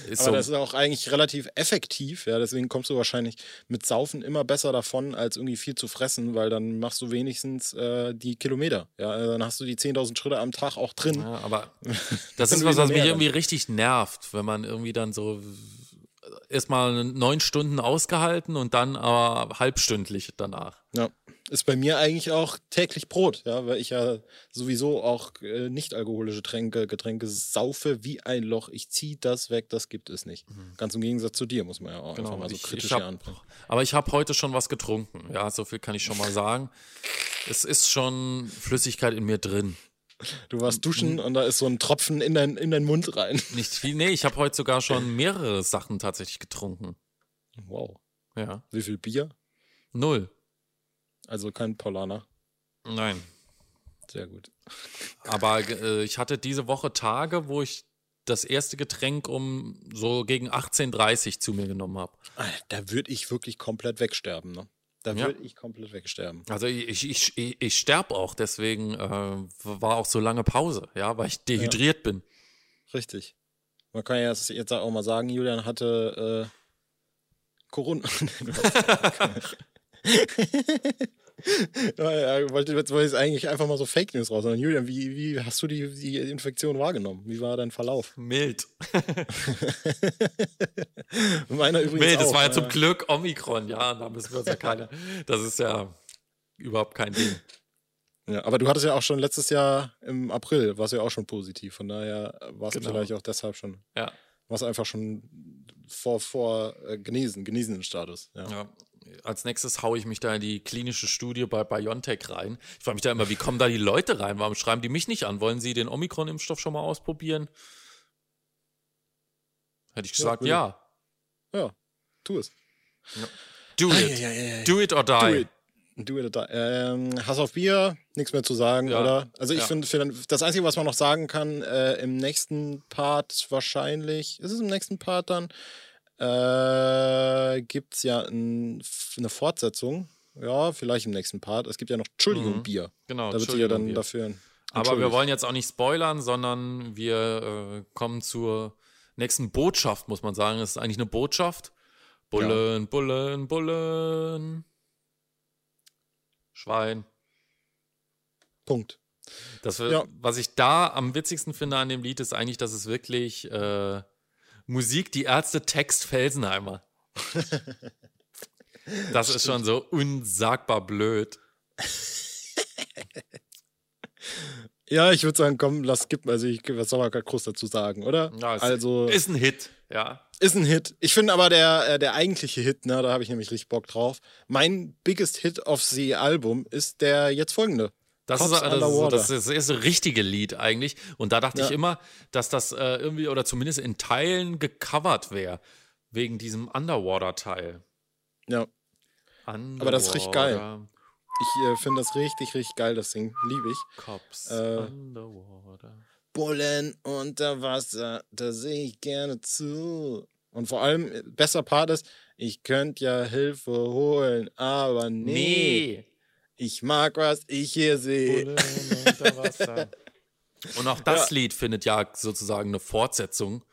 Ist Aber so. das ist auch eigentlich relativ effektiv, ja. Deswegen kommst du wahrscheinlich mit Saufen immer besser davon, als irgendwie viel zu fressen, weil dann machst du wenigstens äh, die Kilometer. Ja, also dann hast du die 10.000 Schritte am Tag auch drin. Ja, aber das ist was, was mich irgendwie richtig nervt, wenn man irgendwie dann so erstmal neun Stunden ausgehalten und dann aber halbstündlich danach. Ja ist bei mir eigentlich auch täglich Brot, ja, weil ich ja sowieso auch äh, nicht alkoholische Tränke, Getränke saufe wie ein Loch. Ich ziehe das weg, das gibt es nicht. Mhm. Ganz im Gegensatz zu dir, muss man ja auch genau, einfach mal so ich, kritisch ich hab, anbringen. Aber ich habe heute schon was getrunken, ja, so viel kann ich schon mal sagen. es ist schon Flüssigkeit in mir drin. Du warst duschen mhm. und da ist so ein Tropfen in, dein, in deinen Mund rein. Nicht viel, nee, ich habe heute sogar schon mehrere Sachen tatsächlich getrunken. Wow. Ja. Wie viel Bier? Null. Also kein Polaner. Nein. Sehr gut. Aber äh, ich hatte diese Woche Tage, wo ich das erste Getränk um so gegen 18.30 zu mir genommen habe. Da würde ich wirklich komplett wegsterben, ne? Da ja. würde ich komplett wegsterben. Also ich, ich, ich, ich sterbe auch, deswegen äh, war auch so lange Pause, ja, weil ich dehydriert ja. bin. Richtig. Man kann ja jetzt auch mal sagen, Julian hatte äh, Corona. ja, wollte jetzt eigentlich einfach mal so Fake News raus. Und Julian, wie, wie hast du die, die Infektion wahrgenommen? Wie war dein Verlauf? Mild. Meiner übrigens Mild, das war ja zum Glück Omikron, ja, da müssen wir uns ja keine. Das ist ja überhaupt kein Ding. Ja, aber du hattest ja auch schon letztes Jahr im April, warst ja auch schon positiv. Von daher war es genau. vielleicht auch deshalb schon. Ja. Warst einfach schon vor, vor äh, genesen, genesenen Status. Ja. ja als nächstes haue ich mich da in die klinische Studie bei BioNTech rein. Ich frage mich da immer, wie kommen da die Leute rein? Warum schreiben die mich nicht an? Wollen sie den Omikron-Impfstoff schon mal ausprobieren? Hätte ich gesagt, ja. Ja, ja tu es. Ja. Do it. Ja, Do it or die. Do it. Do it or die. Ähm, Hass auf Bier, nichts mehr zu sagen, oder? Also ich finde, find, das Einzige, was man noch sagen kann, äh, im nächsten Part wahrscheinlich, ist es im nächsten Part dann, äh, gibt es ja ein, eine Fortsetzung. Ja, vielleicht im nächsten Part. Es gibt ja noch Entschuldigung, mhm. Bier. Genau, da wird sich ja dann Bier. dafür. Aber wir wollen jetzt auch nicht spoilern, sondern wir äh, kommen zur nächsten Botschaft, muss man sagen. Es ist eigentlich eine Botschaft. Bullen, ja. Bullen, Bullen. Schwein. Punkt. Das, ja. Was ich da am witzigsten finde an dem Lied, ist eigentlich, dass es wirklich äh, Musik, die Ärzte, Text Felsenheimer. Das ist schon so unsagbar blöd. Ja, ich würde sagen, komm, lass skippen. Also, ich, was soll man gerade groß dazu sagen, oder? Ja, also, ist ein Hit, ja. Ist ein Hit. Ich finde aber der, äh, der eigentliche Hit, ne, da habe ich nämlich richtig Bock drauf. Mein biggest Hit of the Album ist der jetzt folgende. Das ist, also, das ist, das erste richtige Lied eigentlich. Und da dachte ja. ich immer, dass das äh, irgendwie oder zumindest in Teilen gecovert wäre. Wegen diesem Underwater-Teil. Ja. Underwater. Aber das ist richtig geil. Ich äh, finde das richtig, richtig geil, das Ding. Liebe ich. Cops äh, Underwater. Bullen unter Wasser, da sehe ich gerne zu. Und vor allem, äh, besser Part ist, ich könnte ja Hilfe holen, aber nee. nee. Ich mag, was ich hier sehe. Und auch das ja. Lied findet ja sozusagen eine Fortsetzung,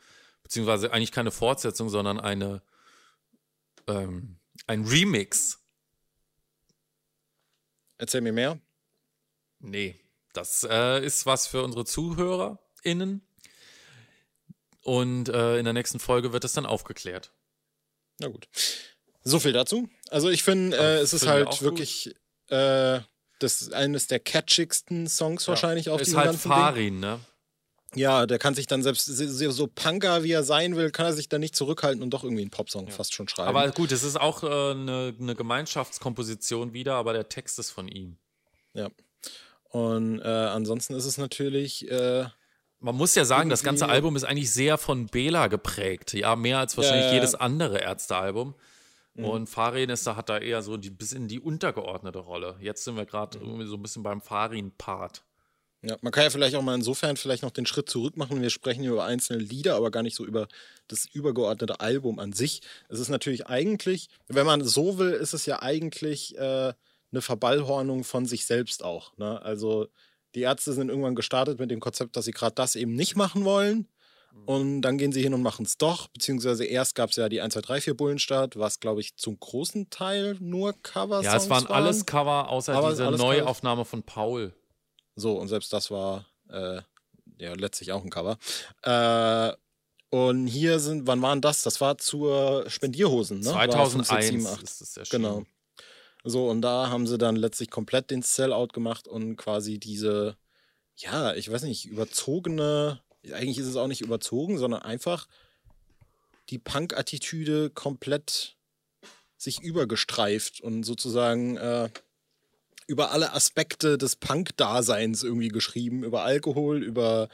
beziehungsweise eigentlich keine Fortsetzung, sondern eine ähm, ein Remix. Erzähl mir mehr. Nee, das äh, ist was für unsere ZuhörerInnen. Und äh, in der nächsten Folge wird das dann aufgeklärt. Na gut. So viel dazu. Also ich finde, äh, es ist halt wirklich äh, das eines der catchigsten Songs wahrscheinlich auf ist diesem halt ganzen Ding. Farin, ne? Ja, der kann sich dann selbst so Punker wie er sein will, kann er sich dann nicht zurückhalten und doch irgendwie einen Popsong fast schon schreiben. Aber gut, es ist auch äh, eine, eine Gemeinschaftskomposition wieder, aber der Text ist von ihm. ja. Und äh, ansonsten ist es natürlich äh, Man muss ja sagen, das ganze Album ist eigentlich sehr von Bela geprägt. Ja, mehr als wahrscheinlich Ja, ja, ja. jedes andere Ärztealbum. Und Farin ist da, hat da eher so die, bis in die untergeordnete Rolle. Jetzt sind wir gerade irgendwie so ein bisschen beim Farin-Part. Ja, man kann ja vielleicht auch mal insofern vielleicht noch den Schritt zurück machen. Wir sprechen hier über einzelne Lieder, aber gar nicht so über das übergeordnete Album an sich. Es ist natürlich eigentlich, wenn man so will, ist es ja eigentlich äh, eine Verballhornung von sich selbst auch. Ne? Also die Ärzte sind irgendwann gestartet mit dem Konzept, dass sie gerade das eben nicht machen wollen. Und dann gehen sie hin und machen es doch. Beziehungsweise erst gab es ja die 1, 2, 3, 4 Bullenstart, was, glaube ich, zum großen Teil nur Cover Ja, es waren alles Cover, außer Aber diese Neuaufnahme von Paul. So, und selbst das war äh, ja letztlich auch ein Cover. Äh, und hier sind, wann waren das? Das war zur Spendierhosen, ne? War 2001 5, 6, 7, 8. ist es erschienen. Genau. So, und da haben sie dann letztlich komplett den Sellout gemacht und quasi diese, ja, ich weiß nicht, überzogene, eigentlich ist es auch nicht überzogen, sondern einfach die Punk-Attitüde komplett sich übergestreift und sozusagen äh, über alle Aspekte des Punk-Daseins irgendwie geschrieben, über Alkohol, über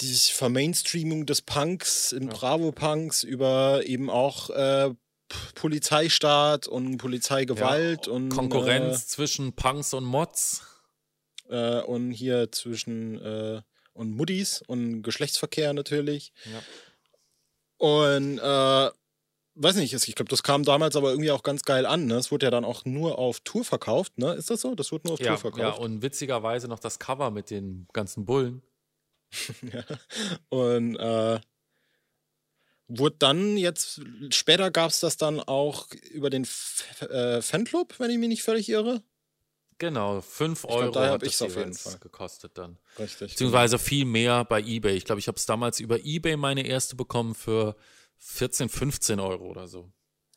die Vermainstreamung des Punks in Bravo-Punks, über eben auch äh, Polizeistaat und Polizeigewalt und Konkurrenz zwischen Punks und Mods. äh, äh, und hier zwischen äh, und Muddis und Geschlechtsverkehr natürlich. Ja. Und äh, weiß nicht, ich glaube, das kam damals aber irgendwie auch ganz geil an. Ne? Es wurde ja dann auch nur auf Tour verkauft, ne? Ist das so? Das wurde nur auf Ja, Tour ja, verkauft. und witzigerweise noch das Cover mit den ganzen Bullen. Und äh, wurde dann jetzt, später gab es das dann auch über den F äh, Fanclub, wenn ich mich nicht völlig irre. Genau, 5 glaub, Euro hab hat das auf jeden Fall. gekostet dann. Richtig. Beziehungsweise viel mehr bei Ebay. Ich glaube, ich habe es damals über Ebay meine erste bekommen für 14, 15 Euro oder so.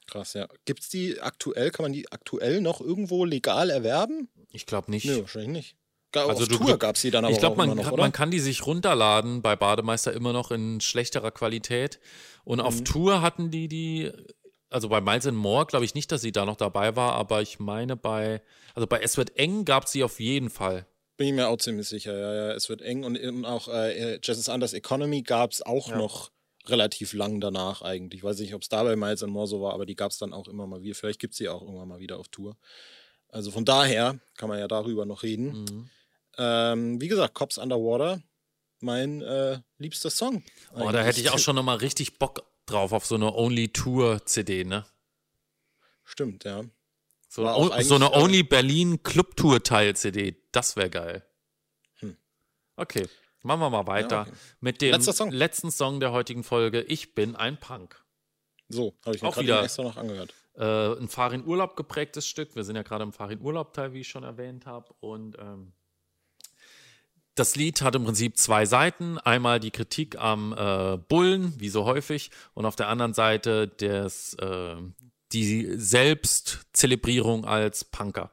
Krass, ja. Gibt es die aktuell, kann man die aktuell noch irgendwo legal erwerben? Ich glaube nicht. Nö, wahrscheinlich nicht. Gar, Also auf du- Tour gab es die dann aber ich glaube, auch man, noch, kann- man kann die sich runterladen bei Bademeister immer noch in schlechterer Qualität. Und auf Mhm. Tour hatten die die, also bei Miles and More glaube ich nicht, dass sie da noch dabei war, aber ich meine bei, also bei Es wird eng gab sie auf jeden Fall. Bin ich mir auch ziemlich sicher, ja, ja. Es wird eng und eben auch äh, is Anders Economy gab es auch Ja. noch relativ lang danach eigentlich. Ich weiß nicht, ob es da bei Miles and More so war, aber die gab es dann auch immer mal wieder. Vielleicht gibt es die auch irgendwann mal wieder auf Tour. Also von daher kann man ja darüber noch reden. Mhm. Ähm, wie gesagt, Cops Underwater, mein äh, liebster Song. Oh, da hätte ich auch eigentlich. schon nochmal richtig Bock drauf auf so eine Only Tour CD, ne? Stimmt, ja. So, O- so eine äh, Only Berlin Club Tour Teil CD, das wäre geil. Hm. Okay, machen wir mal weiter okay. mit dem Song. letzten Song der heutigen Folge. Ich bin ein Punk. So, habe ich mir Auch wieder- extra noch angehört. Äh, ein Farin Urlaub geprägtes Stück. Wir sind ja gerade im Farin Urlaub Teil, wie ich schon erwähnt habe. Und ähm, das Lied hat im Prinzip zwei Seiten. Einmal die Kritik am äh, Bullen, wie so häufig, und auf der anderen Seite des, äh, die Selbstzelebrierung als Punker.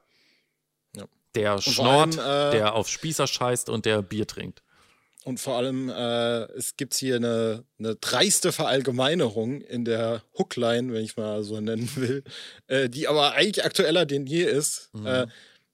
Ja. Der vor schnort, allem, äh, der auf Spießer scheißt und der Bier trinkt. Und vor allem, äh, es gibt hier eine, eine dreiste Verallgemeinerung in der Hookline, wenn ich mal so nennen will, äh, die aber eigentlich aktueller denn je ist. Mhm. Äh,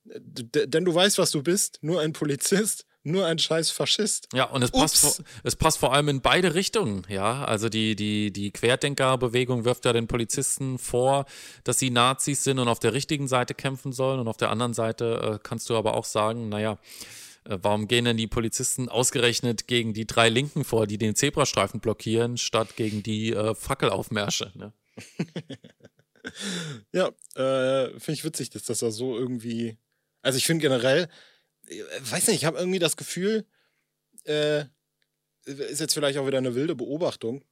denn du weißt, was du bist, nur ein Polizist, nur ein scheiß Faschist. Ja, und es passt, vor, es passt vor allem in beide Richtungen, ja. Also die, die, die Querdenkerbewegung wirft ja den Polizisten vor, dass sie Nazis sind und auf der richtigen Seite kämpfen sollen. Und auf der anderen Seite äh, kannst du aber auch sagen, naja, äh, warum gehen denn die Polizisten ausgerechnet gegen die drei Linken vor, die den Zebrastreifen blockieren, statt gegen die äh, Fackelaufmärsche? Ne? Ja, äh, finde ich witzig, dass das da so irgendwie. Also ich finde generell, weiß nicht, ich habe irgendwie das Gefühl, äh, ist jetzt vielleicht auch wieder eine wilde Beobachtung,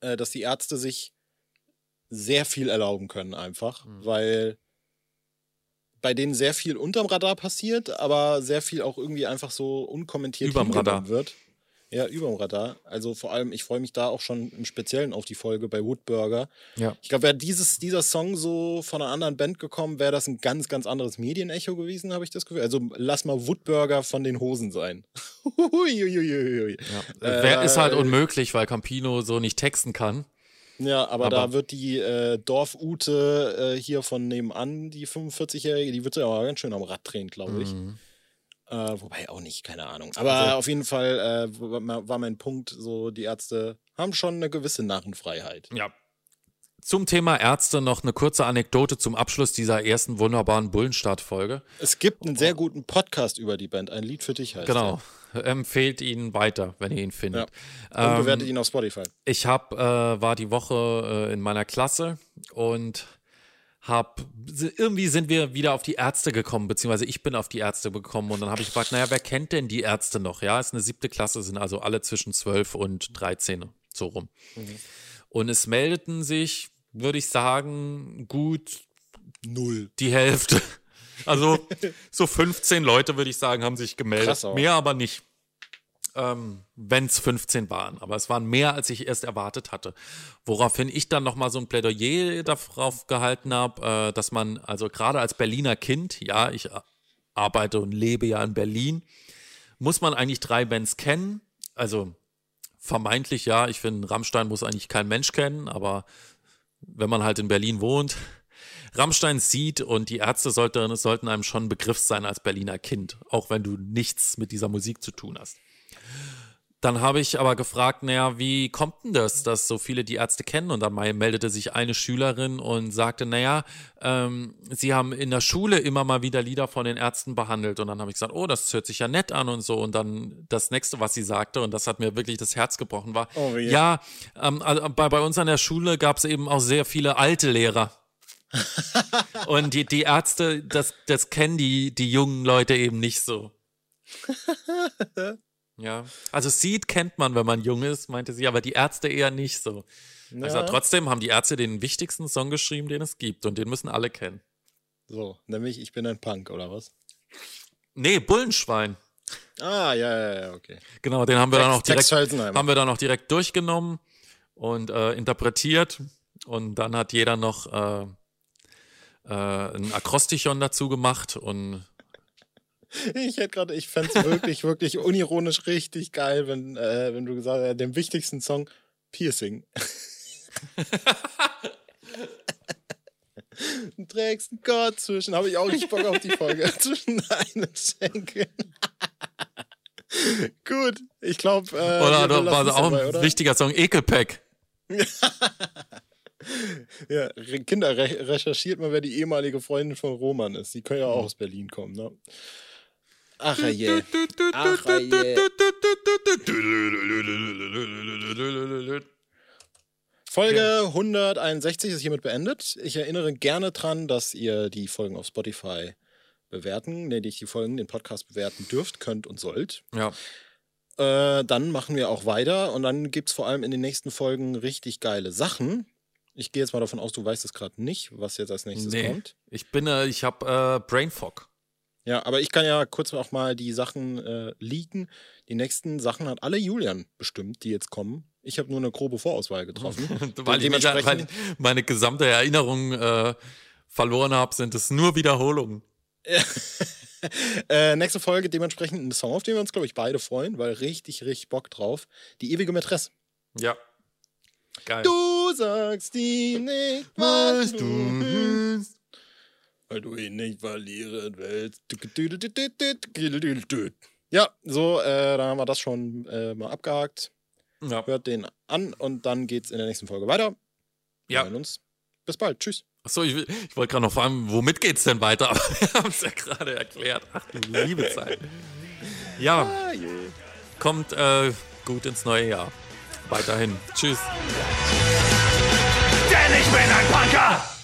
äh, dass die Ärzte sich sehr viel erlauben können einfach, Mhm. weil bei denen sehr viel unterm Radar passiert, aber sehr viel auch irgendwie einfach so unkommentiert Überm Radar. wird. Ja, über dem Radar. Also vor allem, ich freue mich da auch schon im Speziellen auf die Folge bei Woodburger. Ja. Ich glaube, wäre dieses, dieser Song so von einer anderen Band gekommen, wäre das ein ganz, ganz anderes Medienecho gewesen, habe ich das Gefühl. Also lass mal Woodburger von den Hosen sein. Huiuiuiui. Ja. Wer ist halt unmöglich, weil Campino so nicht texten kann. Ja, aber, Aber- da wird die äh, Dorfute äh, hier von nebenan, die 45-Jährige, die wird ja auch ganz schön am Rad drehen, glaube ich. Mhm. Äh, wobei auch nicht, keine Ahnung. Aber Also- auf jeden Fall äh, war mein Punkt, so die Ärzte haben schon eine gewisse Narrenfreiheit. Ja. Zum Thema Ärzte noch eine kurze Anekdote zum Abschluss dieser ersten wunderbaren Bullenstart-Folge. Es gibt einen sehr guten Podcast über die Band, ein Lied für dich heißt Genau. Empfehlt ihn weiter, wenn ihr ihn findet. der. Und Ähm, bewertet ihn auf Spotify. Ich hab, äh, war die Woche äh, in meiner Klasse und hab, irgendwie sind wir wieder auf die Ärzte gekommen, beziehungsweise ich bin auf die Ärzte gekommen und dann habe ich gefragt, naja, wer kennt denn die Ärzte noch? Ja, ist eine siebte Klasse, sind also alle zwischen 12 und 13, so rum. Und es meldeten sich, würde ich sagen, gut Null. die Hälfte. Also so 15 Leute, würde ich sagen, haben sich gemeldet. Mehr aber nicht. Ähm, Wenn es 15 waren. Aber es waren mehr, als ich erst erwartet hatte. Woraufhin ich dann nochmal so ein Plädoyer darauf gehalten habe, äh, dass man, also gerade als Berliner Kind, ja, ich arbeite und lebe ja in Berlin, muss man eigentlich drei Bands kennen. Also vermeintlich ja, ich finde, Rammstein muss eigentlich kein Mensch kennen, aber wenn man halt in Berlin wohnt, Rammstein sieht und die Ärzte sollte, sollten einem schon Begriff sein als Berliner Kind, auch wenn du nichts mit dieser Musik zu tun hast. Dann habe ich aber gefragt, naja, wie kommt denn das, dass so viele die Ärzte kennen? Und dann meldete sich eine Schülerin und sagte, naja, ähm, sie haben in der Schule immer mal wieder Lieder von den Ärzten behandelt. Und dann habe ich gesagt, oh, das hört sich ja nett an und so. Und dann das nächste, was sie sagte, und das hat mir wirklich das Herz gebrochen, war, Oh, ja, ähm, also bei, bei uns an der Schule gab es eben auch sehr viele alte Lehrer. und die, die Ärzte, das, das kennen die, die jungen Leute eben nicht so. Ja, also Seed kennt man, wenn man jung ist, meinte sie, aber die Ärzte eher nicht so. Also Ja. trotzdem haben die Ärzte den wichtigsten Song geschrieben, den es gibt und den müssen alle kennen. So, nämlich ich bin ein Punk, oder was? Nee, Bullenschwein. Ah, ja, ja, ja, okay. Genau, den haben wir dann auch direkt, haben wir dann auch direkt durchgenommen und äh, interpretiert und dann hat jeder noch äh, äh, ein Akrostichon dazu gemacht und Ich hätte gerade, ich fände es wirklich, wirklich unironisch richtig geil, wenn, äh, wenn du gesagt hättest, den wichtigsten Song Piercing. Du trägst einen Gott zwischen, habe ich auch richtig Bock auf die Folge, zwischen deinen Schenkeln. Gut, ich glaube, äh, oder, oder war es auch dabei, ein oder? wichtiger Song, Ekelpack. Ja, Kinder, re recherchiert mal, wer die ehemalige Freundin von Roman ist. Die können ja auch aus Berlin kommen, ne? Ach je. Ach je. Folge 161 ist hiermit beendet. Ich erinnere gerne dran, dass ihr die Folgen auf Spotify bewerten, nicht die Folgen, den Podcast bewerten dürft, könnt und sollt. Ja, Äh, dann machen wir auch weiter und dann gibt es vor allem in den nächsten Folgen richtig geile Sachen. Ich gehe jetzt mal davon aus, du weißt es gerade nicht, was jetzt als nächstes nee. kommt. Ich bin, äh, ich habe äh, Brainfog. Ja, aber ich kann ja kurz auch mal die Sachen äh, leaken. Die nächsten Sachen hat alle Julian bestimmt, die jetzt kommen. Ich habe nur eine grobe Vorauswahl getroffen. weil ich mich, weil ich meine gesamte Erinnerung äh, verloren habe, sind es nur Wiederholungen. äh, nächste Folge dementsprechend ein Song, auf den wir uns, glaube ich, beide freuen, weil richtig, richtig Bock drauf. Die ewige Mätresse. Ja. Geil. Du sagst ihm nicht, was du willst, weil du ihn nicht verlieren willst. Ja, so, äh, dann haben wir das schon äh, mal abgehakt. Ja. Hört den an und dann geht's in der nächsten Folge weiter. Wir ja. hören uns. Bis bald. Tschüss. Achso, ich, will- ich wollte gerade noch fragen, womit geht's denn weiter? Aber wir haben es ja gerade erklärt. Ach du liebe Zeit. Ja, Ah, je. kommt äh, gut ins neue Jahr. Weiterhin. Tschüss. Thank